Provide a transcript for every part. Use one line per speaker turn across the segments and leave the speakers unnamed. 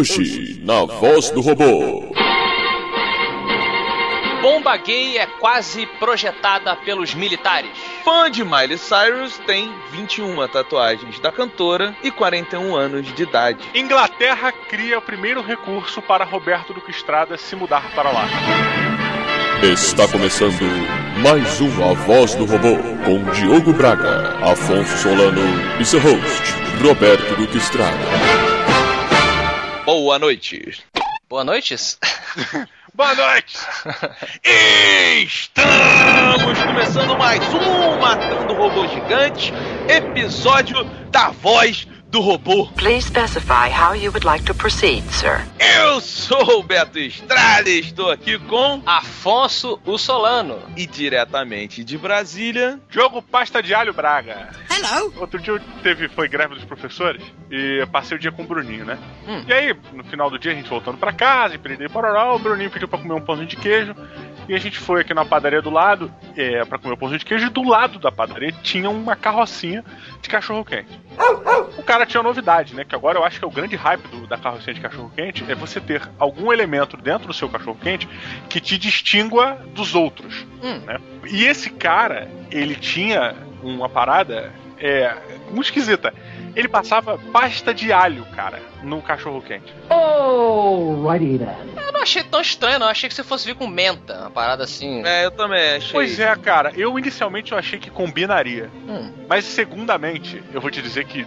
Hoje, na voz do robô.
Bomba gay é quase projetada pelos militares.
Fã de Miley Cyrus tem 21 tatuagens da cantora e 41 anos de idade.
Inglaterra cria o primeiro recurso para Roberto Duque Estrada se mudar para lá.
Está começando mais um A Voz do Robô com Diogo Braga, Afonso Solano e seu host, Roberto Duque Estrada.
Boa noite.
Boa noite.
Boa noite!
Estamos começando mais um Matando Robô Gigante, episódio da Voz do Robô.
Please specify how you would like to proceed, sir.
Eu sou o Beto Estrada e estou aqui com
Afonso o Solano.
e diretamente de Brasília.
Jogo Pasta de Alho Braga.
Hello.
Outro dia teve, foi greve dos professores e eu passei o dia com o Bruninho, né?
Hum.
E aí, no final do dia, a gente voltando pra casa, empreendei pororó, o Bruninho pediu pra comer um pãozinho de queijo. E a gente foi aqui na padaria do lado, é, pra comer o pãozinho de queijo, e do lado da padaria tinha uma carrocinha de cachorro-quente. O cara tinha novidade, né? Que agora eu acho que é o grande hype do- da carrocinha de cachorro-quente é você ter algum elemento dentro do seu cachorro-quente que te distingua dos outros.
Hum.
né? E esse cara, ele tinha uma parada é, muito esquisita. Ele passava pasta de alho, cara, no cachorro-quente.
Alrighty then.
Eu não achei tão estranho, não. Eu achei que você fosse vir com menta. Uma parada assim.
É, eu também achei.
Pois é, cara, eu inicialmente eu achei que combinaria.
Hum.
Mas segundamente, eu vou te dizer que,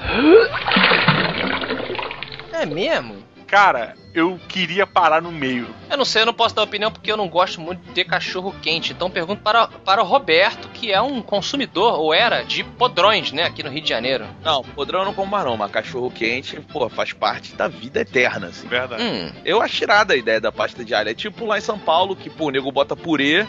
É mesmo?
cara, eu queria parar no meio.
Eu não sei, eu não posso dar opinião porque eu não gosto muito de ter cachorro quente. Então pergunto para, para o Roberto, que é um consumidor, ou era, de podrões, né, aqui no Rio de Janeiro.
Não, podrão eu não como mais não, mas cachorro quente, pô, faz parte da vida eterna, assim.
Verdade.
Hum.
Eu acho tirada a ideia da pasta de alho. É tipo lá em São Paulo, que, pô, o nego bota purê,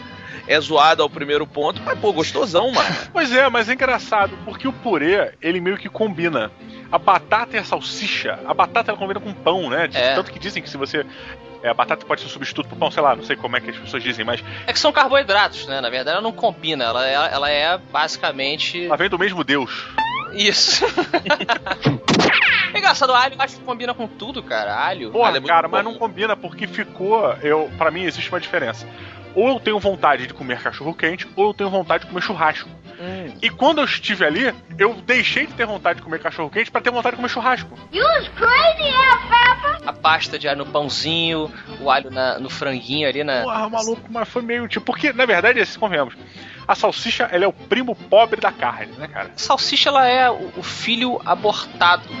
é zoado ao primeiro ponto, mas, pô, gostosão, mano.
Pois é, mas é engraçado, porque o purê, ele meio que combina. A batata e a salsicha, a batata ela combina com pão, né?
É.
Tanto que dizem que se você. é, a batata pode ser substituto pro pão, sei lá, não sei como é que as pessoas dizem, mas
É que são carboidratos, né? Na verdade, ela não combina. Ela é, ela é basicamente.
ela vem do mesmo Deus.
Isso. é engraçado, o alho eu acho que combina com tudo, cara. Alho.
Porra,
Ela é
cara,
bom.
mas não combina porque ficou. Eu, para mim existe uma diferença. Ou eu tenho vontade de comer cachorro quente, ou eu tenho vontade de comer churrasco.
Hum.
E quando eu estive ali, eu deixei de ter vontade de comer cachorro quente pra ter vontade de comer churrasco.
A pasta de alho no pãozinho, o alho na- no franguinho ali na.
Porra, maluco, mas foi meio tipo. Porque, na verdade, assim, convenhamos. A salsicha, ela é o primo pobre da carne, né, cara?
Salsicha, ela é o, o filho abortado.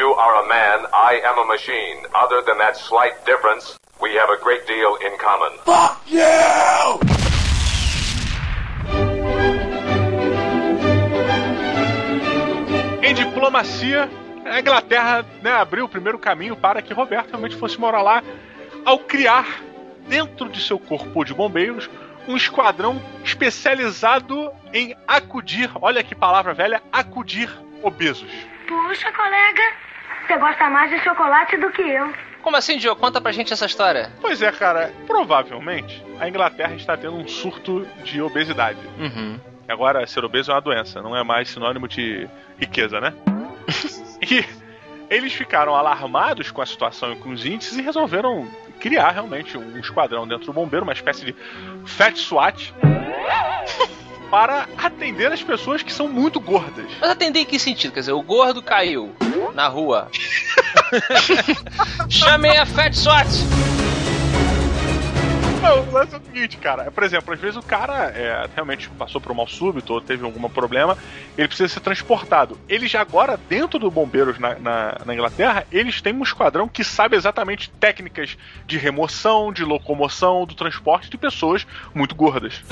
You are a man, I am a machine. Other than that slight difference, we have a great deal in common.
Em diplomacia, a Inglaterra né, abriu o primeiro caminho para que Roberto realmente fosse morar lá ao criar, dentro de seu corpo de bombeiros, um esquadrão especializado em acudir, olha que palavra velha, acudir obesos.
Puxa, colega, você gosta mais de chocolate do que eu.
Como assim, Diogo? Conta pra gente essa história.
Pois é, cara, provavelmente a Inglaterra está tendo um surto de obesidade.
Uhum.
Agora, ser obeso é uma doença, não é mais sinônimo de riqueza, né? e eles ficaram alarmados com a situação e com os índices e resolveram criar realmente um esquadrão dentro do bombeiro, uma espécie de Fat SWAT, para atender as pessoas que são muito gordas.
Mas atender em que sentido? Quer dizer, o gordo caiu na rua. Chamei a Fat SWAT.
Não, o lance é o seguinte, cara. Por exemplo, às vezes o cara é, realmente passou por um mal súbito ou teve algum problema, ele precisa ser transportado. Eles já agora, dentro do Bombeiros na, na, na Inglaterra, eles têm um esquadrão que sabe exatamente técnicas de remoção, de locomoção, do transporte de pessoas muito gordas.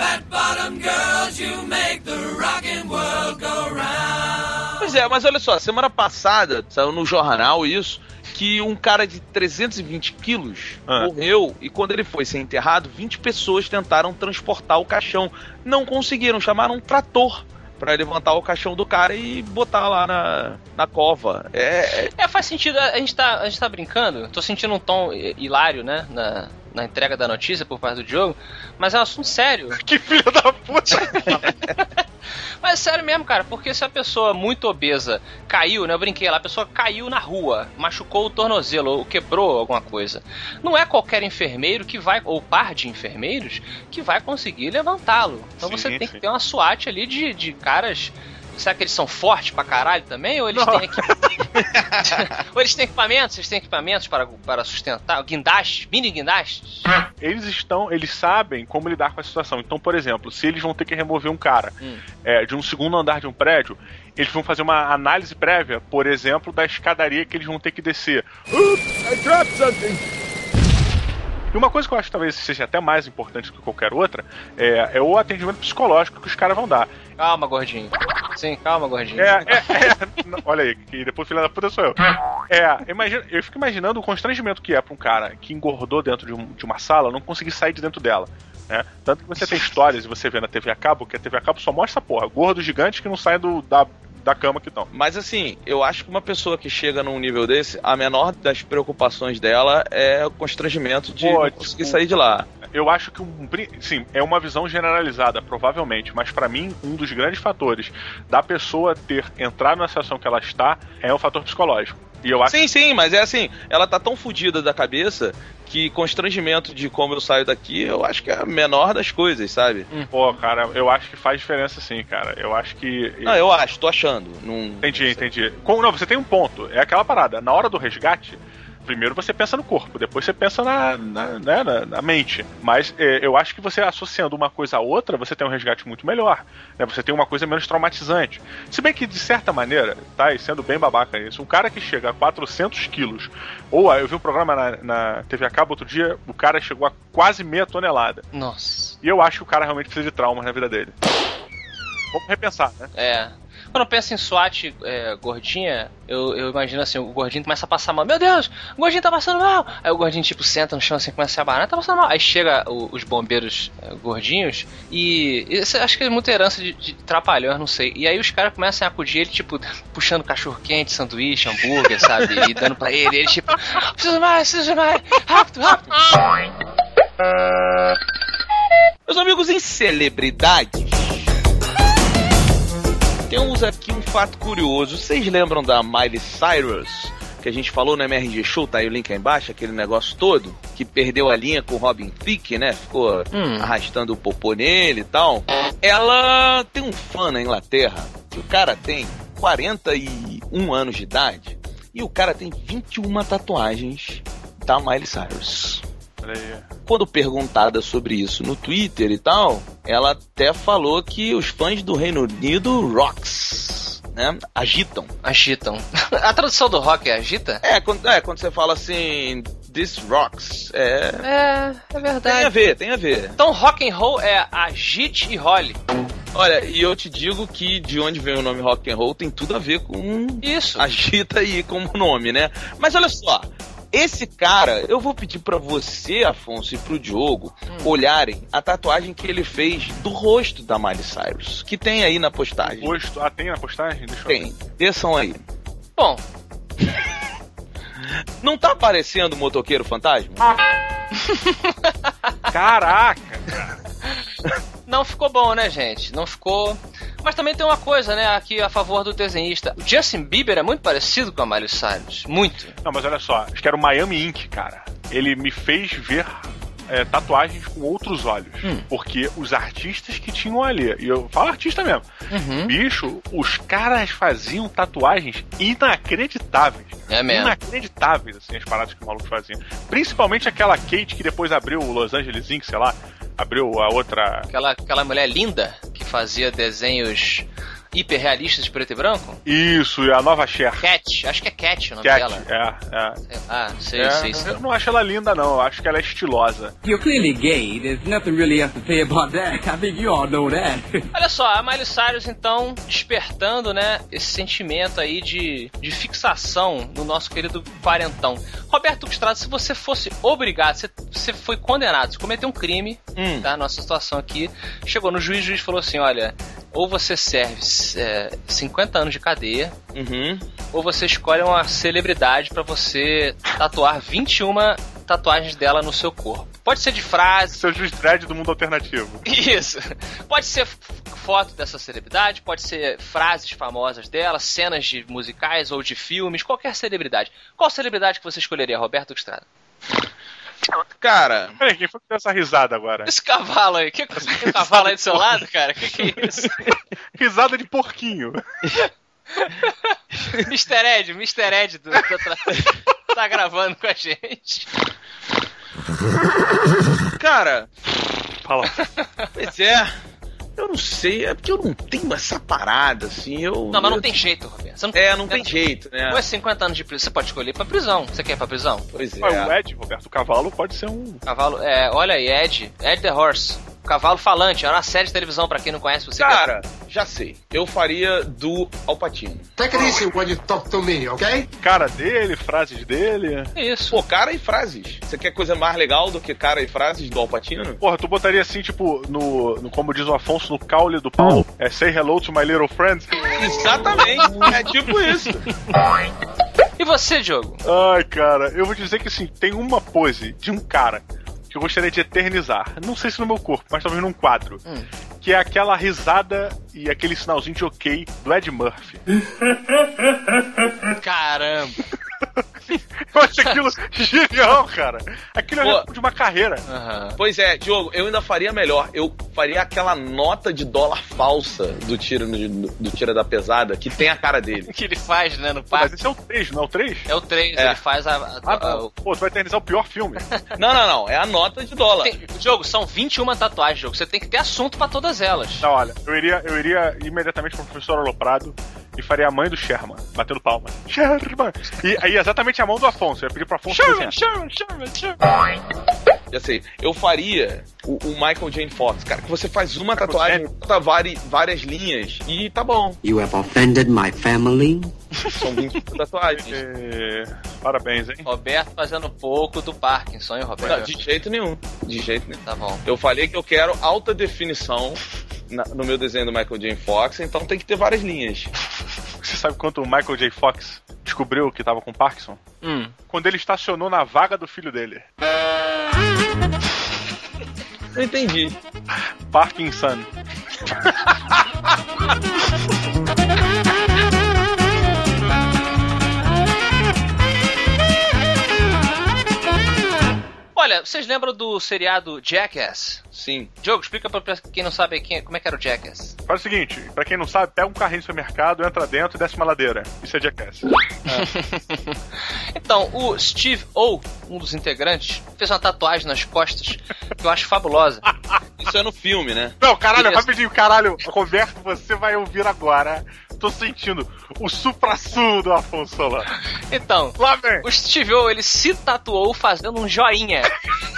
Pois é, mas olha só, semana passada saiu no jornal isso, que um cara de 320 quilos
Ah.
morreu e quando ele foi ser enterrado, 20 pessoas tentaram transportar o caixão. Não conseguiram, chamaram um trator pra levantar o caixão do cara e botar lá na, na cova. É, é-
É, faz sentido. A gente tá, a gente tá brincando. Tô sentindo um tom hi- hilário, né? Na, na entrega da notícia por parte do Diogo. Mas é um assunto sério.
Que filho da puta!
Mas é sério mesmo, cara, porque se a pessoa muito obesa caiu, né? Eu brinquei lá, a pessoa caiu na rua, machucou o tornozelo ou quebrou alguma coisa. Não é qualquer enfermeiro que vai, ou par de enfermeiros, que vai conseguir levantá-lo. Então
Sim,
você tem
sim.
que ter uma SWAT ali de, de caras. Será que eles são fortes pra caralho também? Ou eles têm equi- Ou eles têm equipamentos? Eles têm equipamentos para, para sustentar? Guindastes? Mini guindastes?
Eles estão, eles sabem como lidar com a situação. Então, por exemplo, se eles vão ter que remover um cara
Hum.
é, de um segundo andar de um prédio, eles vão fazer uma análise prévia, por exemplo, da escadaria que eles vão ter que descer. E uma coisa que eu acho que talvez seja até mais importante do que qualquer outra é, é o atendimento psicológico que os caras vão dar.
Calma, gordinho. Sim, calma, gordinho.
É, é, é. Olha aí, que depois filha da puta sou eu. É, imagina, eu fico imaginando o constrangimento que é pra um cara que engordou dentro de, um- de uma sala não conseguir sair de dentro dela. Né? Tanto que você tem histórias e você vê na TV a cabo que a TV a cabo só mostra porra, gordos gigantes que não saem do, da, da cama que estão.
Mas assim, eu acho que uma pessoa que chega num nível desse, a menor das preocupações dela é o constrangimento de
Pô,
não conseguir
tipo,
sair de lá.
Eu acho que um, sim, é uma visão generalizada, provavelmente, mas pra mim um dos grandes fatores da pessoa ter entrado na situação que ela está é o fator psicológico. E eu acho
Sim, sim, mas é assim, ela tá tão fodida da cabeça que constrangimento de como eu saio daqui, eu acho que é a menor das coisas, sabe?
Pô, cara, eu acho que faz diferença sim, cara. Eu acho que.
Não, eu acho, tô achando. Não...
Entendi, entendi. Com- não, você tem um ponto. É aquela parada. Na hora do resgate, primeiro você pensa no corpo, depois você pensa na, na, né, na, na mente. Mas é, eu acho que você associando uma coisa a outra, você tem um resgate muito melhor. Né? Você tem uma coisa menos traumatizante. Se bem que, de certa maneira, tá, e sendo bem babaca isso, um cara que chega a 400 quilos, ou ah, eu vi um programa na, na TV a cabo outro dia, o cara chegou a quase meia tonelada.
Nossa.
E eu acho que o cara realmente precisa de traumas na vida dele. Vamos repensar, né?
É. Quando eu penso em SWAT é, gordinha, eu, eu imagino assim, o gordinho começa a passar mal. Meu Deus, o gordinho tá passando mal. Aí o gordinho, tipo, senta no chão assim, começa a se abanar, tá passando mal. Aí chega o- os bombeiros é, gordinhos e. Eu acho que é muita herança de, de trapalhão, não sei. E aí os caras começam a acudir ele, tipo, puxando cachorro quente, sanduíche, hambúrguer, sabe? E dando pra ele. E ele, tipo, preciso mais, preciso mais, rápido, rápido.
Meus amigos, em celebridades, temos aqui um fato curioso. Vocês lembram da Miley Cyrus? Que a gente falou no MRG Show, tá aí o link aí embaixo, aquele negócio todo, que perdeu a linha com o Robin Thicke, né? Ficou
Hum.
arrastando o popô nele e tal. Ela tem um fã na Inglaterra, que o cara tem 41 anos de idade, e o cara tem 21 tatuagens da Miley Cyrus
Olha aí.
quando perguntada sobre isso no Twitter e tal, ela até falou que os fãs do Reino Unido rocks, né? Agitam.
Agitam. A tradução do rock é agita?
É, quando, é, quando você fala assim, this rocks, é.
É, é
Tem a
verdade.
ver, tem a ver.
Então rock and roll é agite e role.
Olha, e eu te digo que de onde vem o nome rock and roll tem tudo a ver com
Isso.
agita aí como nome, né? Mas olha só, esse cara, eu vou pedir pra você, Afonso, e pro Diogo olharem a tatuagem que ele fez do rosto da Miley Cyrus, que tem aí na postagem.
Gosto. Ah, tem na postagem? Deixa eu
Tem, desçam aí.
Bom,
Não tá aparecendo o motoqueiro fantasma?
Caraca!
não ficou bom, né, gente? Não ficou. Mas também tem uma coisa, né, aqui a favor do desenhista. O Justin Bieber é muito parecido com a Miley Cyrus. Muito.
Não, mas olha só, acho que era o Miami Ink, cara. Ele me fez ver é, tatuagens com outros olhos.
Hum.
Porque os artistas que tinham ali, e eu falo artista mesmo,
Uhum.
bicho, os caras faziam tatuagens inacreditáveis.
É mesmo.
Inacreditáveis, assim, as paradas que os malucos faziam. Principalmente aquela Kate que depois abriu o Los Angeles Ink, sei lá, abriu a outra.
Aquela, aquela mulher linda que fazia desenhos hiperrealistas de preto e branco.
Isso, e a nova Cher.
Cat, acho que é Cat o nome
Cat,
dela.
é, é.
Ah, sei,
É,
sei, sei.
Eu não acho ela linda, não. Eu acho que ela é estilosa.
You're clearly gay. There's nothing really else to say about that. I think you all know that.
Olha só, a Miley Cyrus então despertando, né, esse sentimento aí de, de fixação no nosso querido quarentão. Roberto Estrada, se você fosse obrigado, você, você foi condenado, você cometeu um crime,
Hum.
tá? Nossa situação aqui. Chegou no juiz, o juiz falou assim: olha, ou você serve é, 50 anos de cadeia,
Uhum.
ou você escolhe uma celebridade pra você tatuar 21 tatuagens dela no seu corpo. Pode ser de frase.
Seu juiz dread do mundo alternativo.
Isso. Pode ser foto dessa celebridade, pode ser frases famosas dela, cenas de musicais ou de filmes, qualquer celebridade. Qual celebridade que você escolheria, Roberto Estrada?
Cara,
Peraí, quem foi que deu essa risada agora?
Esse cavalo aí, que, tem um cavalo aí do seu lado, cara? Que que é isso?
Risada de porquinho.
Mr. Ed, Mr. Ed do, do- tá, tá gravando com a gente.
cara,
Fala.
pois é. Eu não sei, é porque eu não tenho essa parada, assim, eu...
Não, mas não
eu-
tem jeito, Roberto. Você não
É, não tem jeito, né?
Não é 50 anos de prisão. Você pode escolher pra prisão. Você quer ir pra prisão?
Pois
Mas o
é.
Ed, Roberto, o cavalo pode ser um.
Cavalo, é, olha aí, Ed, Ed the Horse. Cavalo falante, era uma série de televisão pra quem não conhece você.
Cara, já sei. Eu faria do Alpatino.
Take it easy when you talk to me, okay?
Cara dele, frases dele.
É isso.
Pô, cara e frases. Você quer coisa mais legal do que cara e frases do Alpatino?
Porra, tu botaria assim, tipo, no, no como diz o Afonso, no caule do pau. É say hello to my little friend.
Exatamente. é tipo isso.
E você, Diogo?
Ai, cara, eu vou dizer que assim, tem uma pose de um cara que eu gostaria de eternizar. Não sei se no meu corpo, mas talvez num quadro.
Hum.
Que é aquela risada e aquele sinalzinho de ok do Ed Murphy.
Caramba.
Eu acho aquilo genial, cara. Aquilo é
Pô.
resumo de uma carreira.
Pois é, Diogo, eu ainda faria melhor. Eu faria aquela nota de dólar falsa do tira, no- do tira da pesada, que tem a cara dele.
Que ele faz, né, no
Pô, mas
parque?
esse é o 3, não é o 3?
É o 3,
É.
ele faz a. a-
Ah,
a- o-
Pô, tu vai eternizar o pior filme.
Não, não, não. É a nota de dólar.
Tem, Diogo, são 21 tatuagens, Diogo. Você tem que ter assunto pra todas elas.
Não, olha, eu iria, eu iria imediatamente pro professor Aloprado e faria a mãe do Sherman, batendo palma. Sherman! E aí, exatamente a mão do Afonso. Eu ia pedir pro Afonso.
Sherman, Sherman, Sherman.
Já sei. Eu faria o, o Michael Jane Fox, cara, que você faz uma tatuagem, bota vari- várias linhas e tá bom.
You have offended my family.
São 20 tatuagens.
É, Parabéns, hein?
Roberto fazendo pouco do Parkinson, hein,
Não,
Roberto?
de jeito nenhum. De jeito nenhum.
Tá bom.
Eu falei que eu quero alta definição na- no meu desenho do Michael Jane Fox, então tem que ter várias linhas.
Você sabe quanto o Michael J. Fox descobriu que tava com Parkinson?
Hum.
Quando ele estacionou na vaga do filho dele.
Eu entendi.
Parkinson.
Olha, vocês lembram do seriado Jackass?
Sim.
Diogo, explica pra pra quem não sabe quem, como é que era o Jackass.
Faz o seguinte, pra quem não sabe, pega um carrinho no supermercado, entra dentro e desce uma ladeira. Isso é Jackass.
Então, o Steve O, um dos integrantes, fez uma tatuagem nas costas que eu acho fabulosa.
Isso é no filme, né?
Não, caralho, rapidinho, caralho. Roberto, você vai ouvir agora. Tô sentindo o supra-sumo do Afonso Solano.
Então,
Lá vem.
o Steve O, ele se tatuou fazendo um joinha.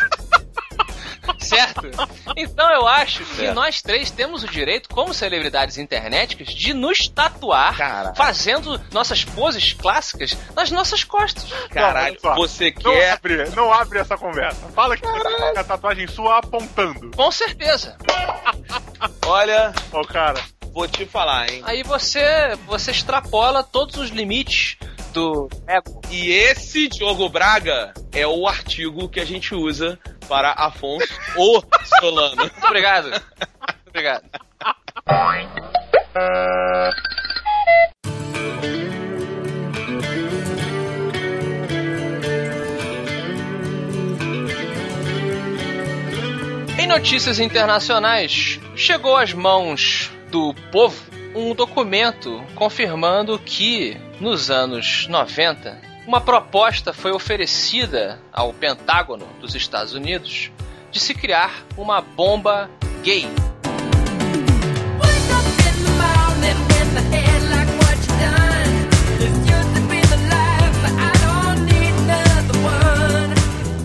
certo? Então eu acho que
Certo.
nós três temos o direito, como celebridades internéticas, de nos tatuar
Caralho.
fazendo nossas poses clássicas nas nossas costas.
Caralho,
Não,
você
Não
quer.
abre, não abre essa conversa. Fala que você tá com a tatuagem sua apontando.
Com certeza.
Olha,
Ô, cara.
vou te falar, hein?
Aí você, você extrapola todos os limites do ego.
E esse Diogo Braga é o artigo que a gente usa para Afonso o Solano.
Muito obrigado. Muito obrigado. Em notícias internacionais, chegou às mãos do povo um documento confirmando que, nos anos 90, uma proposta foi oferecida ao Pentágono dos Estados Unidos de se criar uma bomba gay.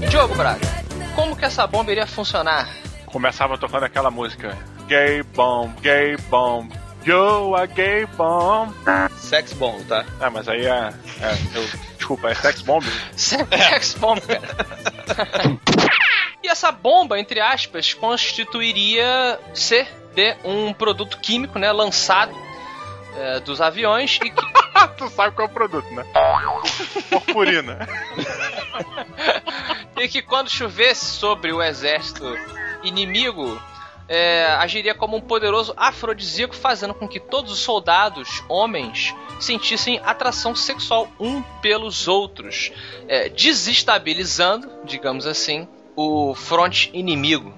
Diogo Braga, como que essa bomba iria funcionar?
Começava tocando aquela música. Gay bomb, gay bomb. Yo, a gay bomb.
Sex bom, tá?
Ah, mas aí é. é, eu- desculpa, é sex bomb?
Sex bomb, cara. e essa bomba, entre aspas, constituiria ser de um produto químico, né, lançado é, dos aviões e que
tu sabe qual é o produto, né? Purpurina.
e que quando chovesse sobre o exército inimigo, é, agiria como um poderoso afrodisíaco, fazendo com que todos os soldados, homens, sentissem atração sexual um pelos outros, é, desestabilizando, digamos assim, o fronte inimigo.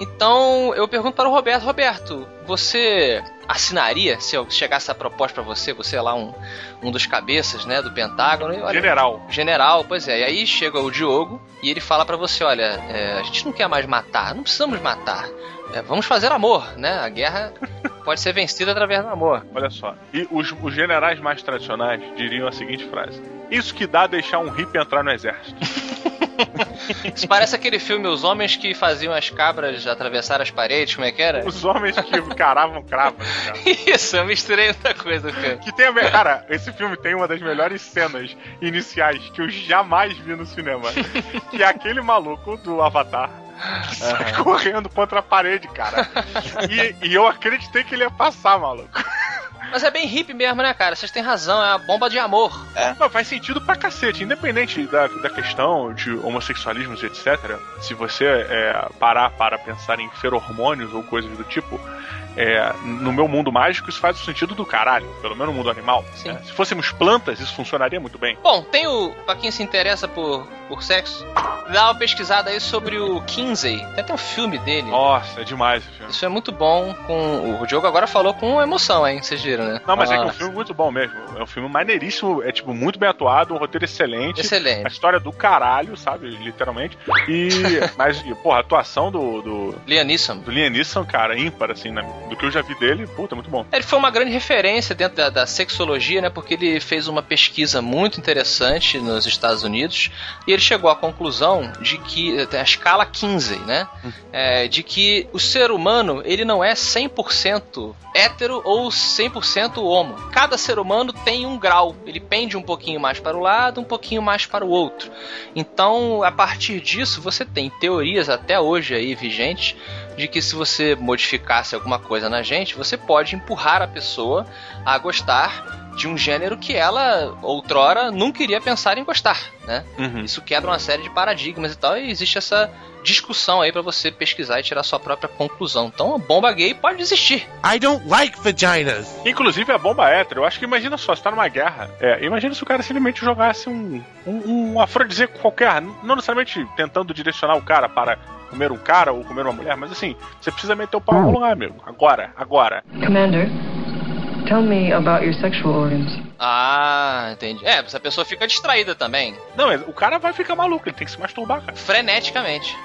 Então eu pergunto para o Roberto, Roberto, você assinaria se eu chegasse a proposta para você, você é lá um, um dos cabeças, né, do Pentágono? E, olha,
General.
General, pois é. E aí chega o Diogo e ele fala para você, olha, é, a gente não quer mais matar, não precisamos matar. É, vamos fazer amor, né? A guerra pode ser vencida através do amor.
Olha só. E os, os generais mais tradicionais diriam a seguinte frase: Isso que dá deixar um hippie entrar no exército.
Isso parece aquele filme Os Homens que faziam as cabras atravessar as paredes, como é que era?
Os homens que caravam cravas, cara.
Isso, eu misturei muita coisa, cara.
Que tem a Cara, esse filme tem uma das melhores cenas iniciais que eu jamais vi no cinema. que é aquele maluco do Avatar. Sai correndo contra a parede, cara. E, e eu acreditei que ele ia passar, maluco.
Mas é bem hippie mesmo, né, cara? Vocês têm razão, é uma bomba de amor.
Não, faz sentido pra cacete. Independente da, da questão de homossexualismos, etc., se você é, parar para pensar em feromônios ou coisas do tipo, é, no meu mundo mágico isso faz o sentido do caralho, pelo menos no mundo animal. Né? Se fôssemos plantas, isso funcionaria muito bem.
Bom, tem o. Pra quem se interessa por, por sexo, dá uma pesquisada aí sobre o Kinsey. Tem até um filme dele.
Nossa, é demais esse filme.
Isso é muito bom. Com o Diogo agora falou com emoção, hein? Vocês viram, né?
Não, mas é que é um filme muito bom mesmo. É um filme maneiríssimo, é tipo muito bem atuado, um roteiro excelente.
Excelente.
A história do caralho, sabe? Literalmente. E. mas, porra, a atuação do, do,
Liam Neeson.
do Liam Neeson, cara, ímpar, assim, né? Do que eu já vi dele, puta, muito bom.
Ele foi uma grande referência dentro da, da sexologia, né? Porque ele fez uma pesquisa muito interessante nos Estados Unidos e ele chegou à conclusão de que tem a escala 15, né? É, de que o ser humano ele não é 100% hétero ou 100% homo. Cada ser humano tem um grau. Ele pende um pouquinho mais para o lado, um pouquinho mais para o outro. Então, a partir disso, você tem teorias até hoje aí vigentes de que se você modificasse alguma coisa na gente, você pode empurrar a pessoa a gostar de um gênero que ela outrora nunca iria pensar em gostar, né?
Uhum.
Isso quebra uma série de paradigmas e tal, e existe essa discussão aí pra você pesquisar e tirar sua própria conclusão. Então, a bomba gay pode existir.
I don't like vaginas.
Inclusive a bomba hétero, eu acho que imagina só, você tá numa guerra. É, imagina se o cara simplesmente jogasse um, um, um afrodisíaco qualquer, não necessariamente tentando direcionar o cara para comer um cara ou comer uma mulher, mas assim, você precisa meter o pau no lugar, amigo. Agora, agora.
Commander, tell me about your sexual organs.
Ah, entendi. É, essa pessoa fica distraída também,
Não, mas o cara vai ficar maluco, ele tem que se masturbar, cara.
freneticamente.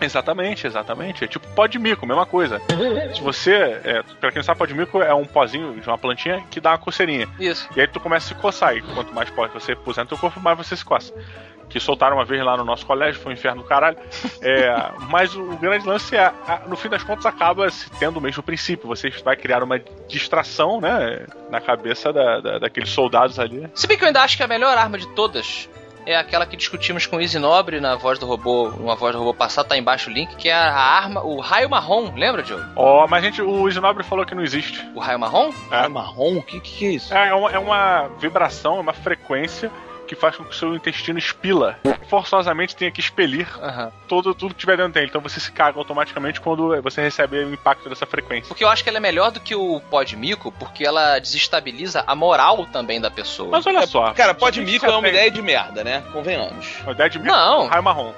Exatamente, exatamente. É tipo pó de mico, mesma coisa. Se você, é, pra quem não sabe, pó de mico é um pozinho de uma plantinha que dá uma coceirinha.
Isso.
E aí tu começa a se coçar. E quanto mais pó você puser no teu corpo, mais você se coça. Que soltaram uma vez lá no nosso colégio, foi um inferno do caralho. É, mas o, o grande lance é, a- no fim das contas, acaba se tendo o mesmo princípio. Você vai criar uma distração, né, na cabeça da, da- daqueles soldados ali.
Se bem que eu ainda acho que a melhor arma de todas é aquela que discutimos com o Easy Nobre na voz do robô, uma voz do robô passado, tá embaixo o link, que é a arma, o raio marrom, lembra, Diogo?
Ó, mas gente, o Isinobre falou que não existe.
O raio marrom?
É.
marrom? O que, que é isso?
É, é uma, é uma vibração, é uma frequência que faz com que o seu intestino expila. Forçosamente tenha que expelir
Aham.
todo, tudo que tiver dentro dele. Então você se caga automaticamente quando você recebe o impacto dessa frequência.
Porque eu acho que ela é melhor do que o pó de mico, porque ela desestabiliza a moral também da pessoa.
Mas olha só.
Cara, pó de mico é uma ideia de merda, né? Convenhamos.
Uma ideia de mico?
Não.
Raio marrom.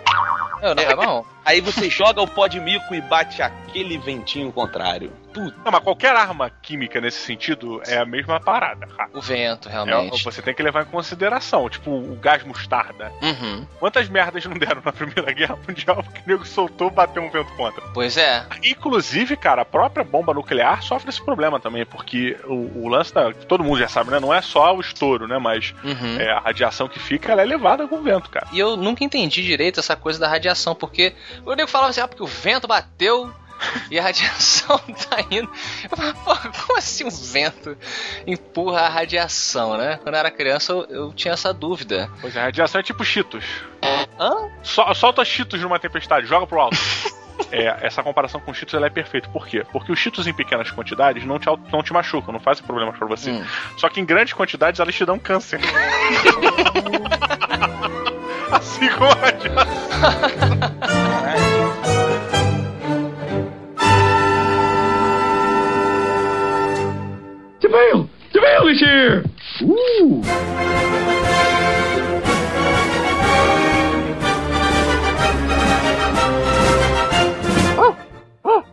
Eu não, raio marrom.
Aí você joga o pó de mico e bate aquele ventinho contrário. Puta.
Não, mas qualquer arma química nesse sentido é a mesma parada, cara.
O vento,
É,
realmente.
você tem que levar em consideração, tipo, o gás mostarda.
Uhum.
Quantas merdas não deram na Primeira Guerra Mundial porque o nego soltou bateu um vento contra?
Pois é.
Inclusive, cara, a própria bomba nuclear sofre esse problema também, porque o, o lance da. Todo mundo já sabe, né? Não é só o estouro, né? Mas
Uhum.
é, a radiação que fica ela é levada com o vento, cara.
E eu nunca entendi direito essa coisa da radiação, porque o nego falava assim, ah, porque o vento bateu e a radiação tá indo. Pô, como assim o vento empurra a radiação, né? Quando eu era criança eu, eu tinha essa dúvida.
Pois é, a radiação é tipo Cheetos.
Hã?
Sol- solta Cheetos numa tempestade, joga pro alto. É, essa comparação com Cheetos ela é perfeita. Por quê? Porque os Cheetos em pequenas quantidades não te, não te machucam, não fazem problemas pra você.
Hum.
Só que em grandes quantidades elas te dão câncer. assim como a
Bush here. Ooh.
Oh, oh,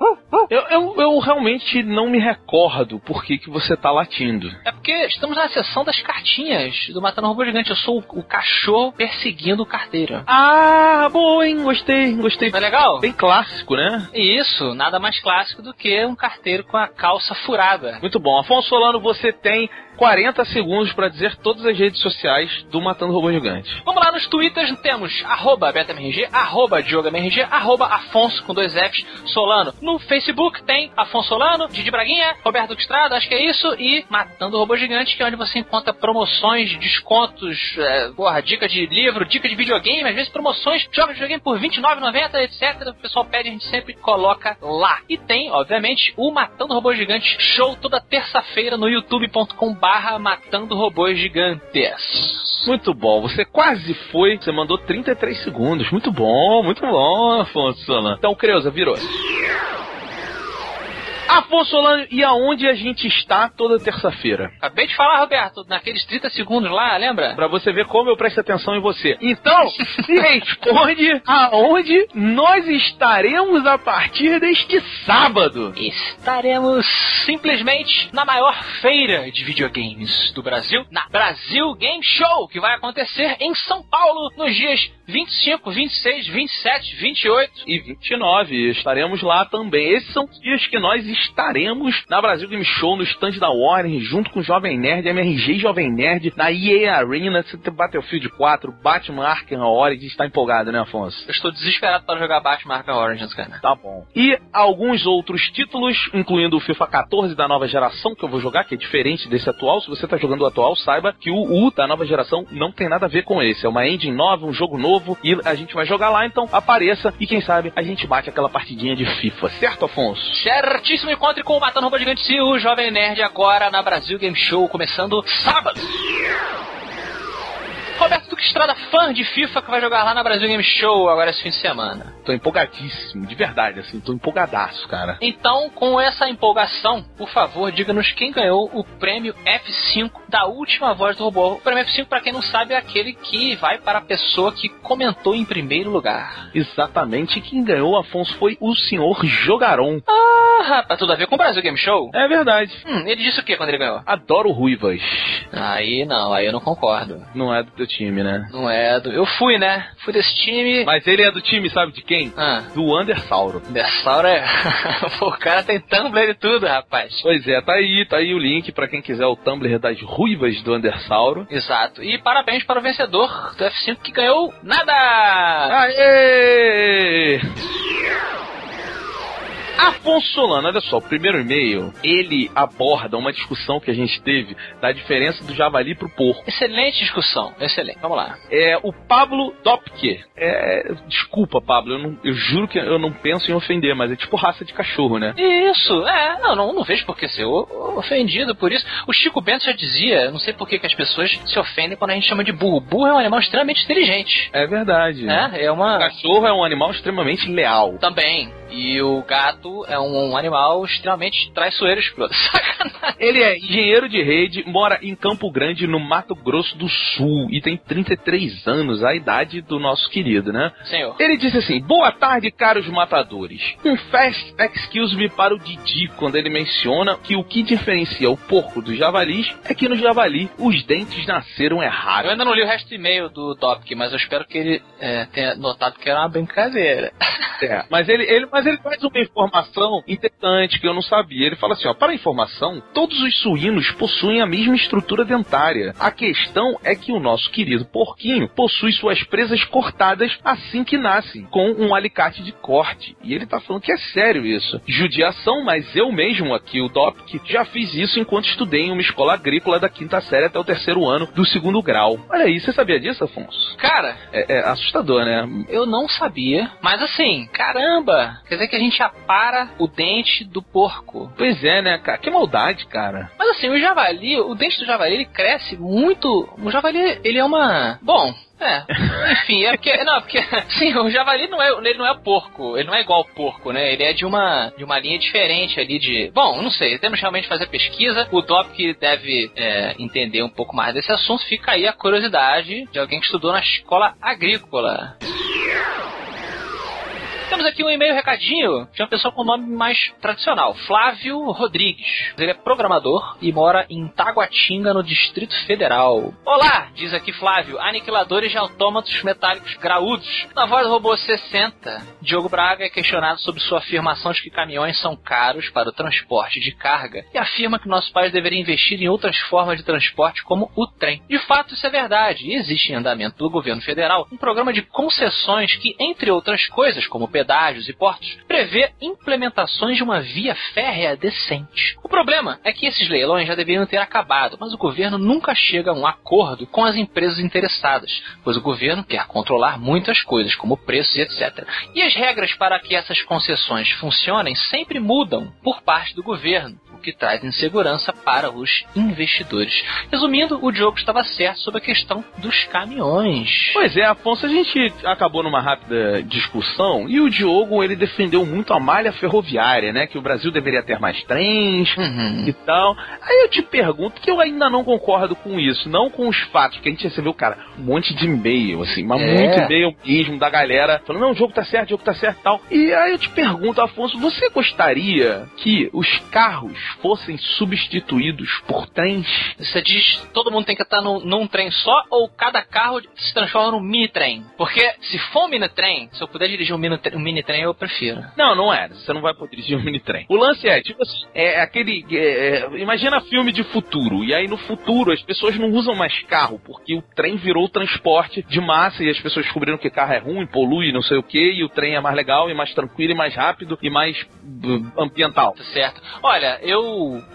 oh, Eu, eu, realmente não me recordo por que, que você tá latindo.
É porque estamos na sessão das cartinhas do Matando Robô Gigante. Eu sou o, o cachorro perseguindo o carteiro.
Ah, boa, hein? Gostei, gostei.
Não é legal?
Bem clássico, né?
Isso, nada mais clássico do que um carteiro com a calça furada.
Muito bom. Afonso Solano, você tem 40 segundos para dizer todas as redes sociais do Matando Robô Gigante.
Vamos lá nos twitters, temos arroba BetaMRG, arroba DiogoMRG, arroba Afonso com dois Fs, Solano. No Facebook tem Afonso Solano, Didi Braguinha, Roberto Estrada, acho que é isso, e Matando Robô Gigante, que é onde você encontra promoções, descontos, é, porra, dica de livro, dica de videogame, às vezes promoções, jogos de videogame por R$29,90, etc. O pessoal pede, a gente sempre coloca lá. E tem, obviamente, o Matando Robô Gigante show toda terça-feira no youtube.com barra Matando Robôs Gigantes.
Muito bom, você quase foi, você mandou 33 segundos. Muito bom, muito bom, Afonso Solano. Então, Creuza, virou. Afonso Solano, e aonde a gente está toda terça-feira?
Acabei de falar, Roberto, naqueles 30 segundos lá, lembra?
Pra você ver como eu presto atenção em você. Então, se responde aonde nós estaremos a partir deste sábado.
Estaremos simplesmente na maior feira de videogames do Brasil, na Brasil Game Show, que vai acontecer em São Paulo nos dias 25, 26, 27, 28
e 29. Estaremos lá também. Esses são os dias que nós estaremos na Brasil Game Show, no stand da Warner, junto com o Jovem Nerd, MRG Jovem Nerd, na EA Arena, Battlefield 4, Batman Arkham Origins. Está empolgado, né, Afonso?
Eu estou desesperado para jogar Batman Arkham Origins, cara.
Tá bom. E alguns outros títulos, incluindo o FIFA 14 da nova geração, que eu vou jogar, que é diferente desse atual. Se você tá jogando o atual, saiba que o U da nova geração não tem nada a ver com esse. É uma engine nova, um jogo novo, e a gente vai jogar lá, então apareça e quem sabe a gente bate aquela partidinha de FIFA, certo, Afonso?
Certíssimo encontre com o Matando Robô Gigante e o Jovem Nerd agora na Brasil Game Show, começando sábado. Roberto Duque Estrada, fã de FIFA, que vai jogar lá na Brasil Game Show agora esse fim de semana.
Tô empolgadíssimo, de verdade, assim, tô empolgadaço, cara.
Então, com essa empolgação, por favor, diga-nos quem ganhou o prêmio F5 da última voz do robô. O prêmio F5, para quem não sabe, é aquele que vai para a pessoa que comentou em primeiro lugar.
Exatamente, quem ganhou, Afonso, foi o senhor Jogaron.
Ah, rapaz, tudo a ver com o Brasil Game Show?
É verdade.
Hum, ele disse o que quando ele ganhou?
Adoro ruivas.
Aí não, aí eu não concordo.
Não é time, né?
Não é do. Eu fui, né? Fui desse time.
Mas ele é do time, sabe de quem?
Ah.
Do Andersauro.
Andersauro é. Pô, o cara tem Tumblr e tudo, rapaz.
Pois é, tá aí, tá aí o link para quem quiser o Tumblr das ruivas do Andersauro.
Exato. E parabéns para o vencedor do F5 que ganhou nada!
Aê! Afonso Solano, olha só, o primeiro e-mail, ele aborda uma discussão que a gente teve da diferença do javali pro porco.
Excelente discussão, excelente. Vamos lá.
É o Pablo Dopke. É, desculpa, Pablo, eu, não, eu juro que eu não penso em ofender, mas é tipo raça de cachorro, né?
Isso, é, não, não, não vejo por que ser ofendido por isso. O Chico Bento já dizia, não sei por que, que as pessoas se ofendem quando a gente chama de burro. Burro é um animal extremamente inteligente.
É verdade.
É, é uma...
O cachorro é um animal extremamente leal.
Também. E o gato é um, animal extremamente traiçoeiro escroto. Sacanagem.
Ele é engenheiro de rede, mora em Campo Grande, no Mato Grosso do Sul, e tem 33 anos, a idade do nosso querido, né?
Senhor.
Ele disse assim: Boa tarde, caros matadores. Um fast excuse me para o Didi quando ele menciona que o que diferencia o porco dos javalis é que no javali os dentes nasceram errados.
Eu ainda não li o resto do e-mail do Topic, mas eu espero que ele é, tenha notado que era uma brincadeira.
É, mas ele, ele, mas ele faz uma informação interessante que eu não sabia. Ele fala assim: ó, para a informação, todos os suínos possuem a mesma estrutura dentária. A questão é que o nosso querido porquinho possui suas presas cortadas assim que nascem, com um alicate de corte. E ele tá falando que é sério isso. Judiação, mas eu mesmo aqui, o Dopic, já fiz isso enquanto estudei em uma escola agrícola da quinta série até o terceiro ano do segundo grau. Olha aí, você sabia disso, Afonso?
Cara,
é, é assustador, né?
Eu não sabia, mas assim, caramba, quer dizer que a gente apara o dente do porco.
Pois é, né, cara? Que maldade, cara.
Mas assim, o javali, o dente do javali, ele cresce muito. O javali, ele é uma. Bom, É, enfim, é porque. Não, porque. Sim, o javali não é, ele não é porco. Ele não é igual ao porco, né? Ele é de uma, de uma linha diferente ali de. Bom, não sei, temos realmente que fazer pesquisa. O Top que deve é, entender um pouco mais desse assunto, fica aí a curiosidade de alguém que estudou na escola agrícola. Temos aqui um e-mail recadinho de uma pessoa com nome mais tradicional, Flávio Rodrigues. Ele é programador e mora em Taguatinga, no Distrito Federal. Olá, diz aqui Flávio, aniquiladores de autômatos metálicos graúdos. Na voz do robô 60, Diogo Braga é questionado sobre sua afirmação de que caminhões são caros para o transporte de carga e afirma que nosso país deveria investir em outras formas de transporte como o trem. De fato, isso é verdade existe em andamento do governo federal um programa de concessões que, entre outras coisas, como pedágios e portos, prevê implementações de uma via férrea decente. O problema é que esses leilões já deveriam ter acabado, mas o governo nunca chega a um acordo com as empresas interessadas, pois o governo quer controlar muitas coisas, como preços e etc. E as regras para que essas concessões funcionem sempre mudam por parte do governo o que traz insegurança para os investidores. Resumindo, o Diogo estava certo sobre a questão dos caminhões.
Pois é, Afonso, a gente acabou numa rápida discussão e o Diogo ele defendeu muito a malha ferroviária, né? Que o Brasil deveria ter mais trens
Uhum.
e tal. Aí eu te pergunto que eu ainda não concordo com isso, não com os fatos, que a gente recebeu, cara, um monte de e-mail, assim, mas
É.
muito e-mail mesmo da galera falando, não, o jogo tá certo, o jogo tá certo e tal. E aí eu te pergunto, Afonso, você gostaria que os carros fossem substituídos por trens?
Você diz todo mundo tem que estar num, num trem só ou cada carro se transforma num mini trem? Porque se for um mini trem, se eu puder dirigir um mini, um mini trem, eu prefiro.
Não, não é. Você não vai poder dirigir um mini trem. O lance é, tipo assim, é aquele. é, é, imagina filme de futuro. E aí no futuro as pessoas não usam mais carro, porque o trem virou transporte de massa e as pessoas descobriram que carro é ruim, polui, não sei o que, e o trem é mais legal e mais tranquilo e mais rápido e mais ambiental.
Tá certo. Olha, eu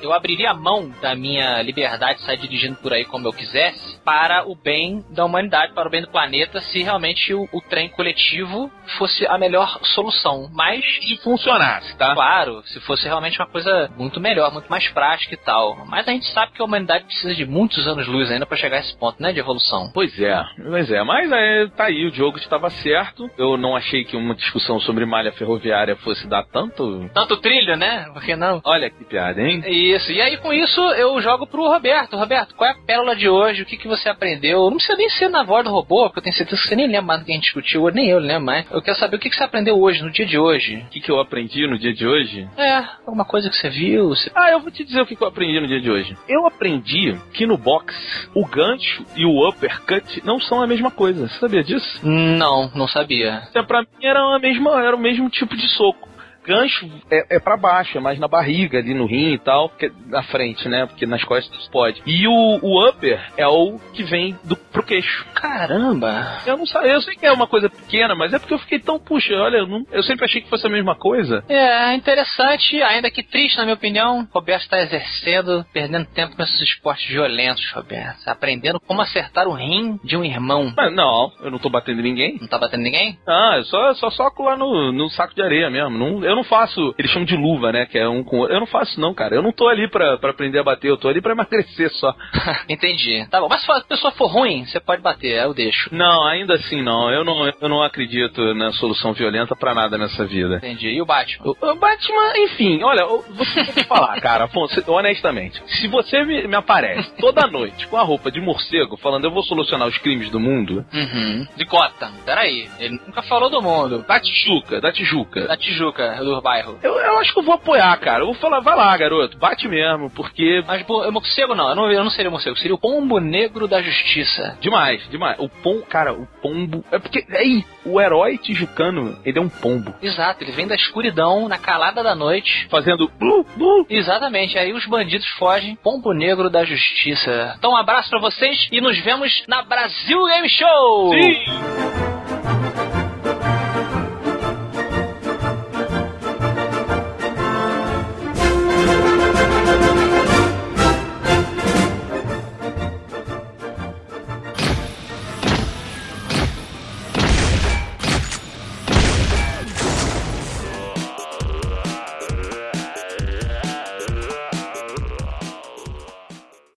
eu abriria a mão da minha liberdade de sair dirigindo por aí como eu quisesse para o bem da humanidade, para o bem do planeta, se realmente o, o trem coletivo fosse a melhor solução. Mas
Se funcionasse, tá?
Claro, se fosse realmente uma coisa muito melhor, muito mais prática e tal. Mas a gente sabe que a humanidade precisa de muitos anos-luz ainda para chegar a esse ponto, né, de evolução.
Pois é, pois é, mas é, tá aí, o Diogo estava certo. Eu não achei que uma discussão sobre malha ferroviária fosse dar tanto.
Tanto trilho, né? Por que não?
Olha que piada, hein?
Isso, e aí com isso eu jogo pro Roberto. Roberto, qual é a pérola de hoje? O que, que você aprendeu? Não precisa nem ser na voz do robô, porque eu tenho certeza que você nem lembra mais do que a gente discutiu, nem eu lembro mais. Eu quero saber o que, que você aprendeu hoje, no dia de hoje.
O que, que eu aprendi no dia de hoje?
É, alguma coisa que você viu? Você...
Ah, eu vou te dizer o que, que eu aprendi no dia de hoje. Eu aprendi que no boxe, o gancho e o uppercut não são a mesma coisa. Você sabia disso?
Não, não sabia.
Então, pra mim era, a mesma, era o mesmo tipo de soco. Gancho é, é para baixo, é mais na barriga, ali no rim e tal, que é na frente, né? Porque nas costas pode. E o, o upper é o que vem do, pro queixo.
Caramba!
Eu não sei, eu sei que é uma coisa pequena, mas é porque eu fiquei tão, puxa, olha, eu, não- eu sempre achei que fosse a mesma coisa.
É, interessante, ainda que triste, na minha opinião. Roberto está exercendo, perdendo tempo com esses esportes violentos, Roberto. Aprendendo como acertar o rim de um irmão.
Mas não, eu não tô batendo ninguém.
Não tá batendo ninguém?
Ah, eu só, só soco lá no, no saco de areia mesmo. Não, eu não faço, eles chamam de luva, né? Que é um com o outro. Eu não faço, não, cara. Eu não tô ali pra, pra aprender a bater, eu tô ali pra emagrecer só.
Entendi. Tá bom, mas se a pessoa for ruim, você pode bater, eu deixo.
Não, ainda assim não. Eu não, eu não acredito na solução violenta pra nada nessa vida.
Entendi. E o Batman?
O, o Batman, enfim, olha, eu vou te falar, cara, Afonso, honestamente, se você me, me aparece toda noite com a roupa de morcego falando eu vou solucionar os crimes do mundo,
Uhum. De Gotham. Peraí, ele nunca falou do mundo.
da Tijuca, da Tijuca,
Da Tijuca, do bairro.
eu, eu acho que eu vou apoiar, cara. Eu vou falar, vai lá, garoto, bate mesmo, porque
Mas pô, o morcego não, eu não, eu não seria morcego, seria o pombo negro da justiça.
Demais, demais. O pom, cara, o pombo. É porque, aí, o herói tijucano, ele é um pombo.
Exato, ele vem da escuridão, na calada da noite.
Fazendo. blu, blu.
Exatamente, aí os bandidos fogem, pombo negro da justiça. Então um abraço pra vocês e nos vemos na Brasil Game Show!
Sim!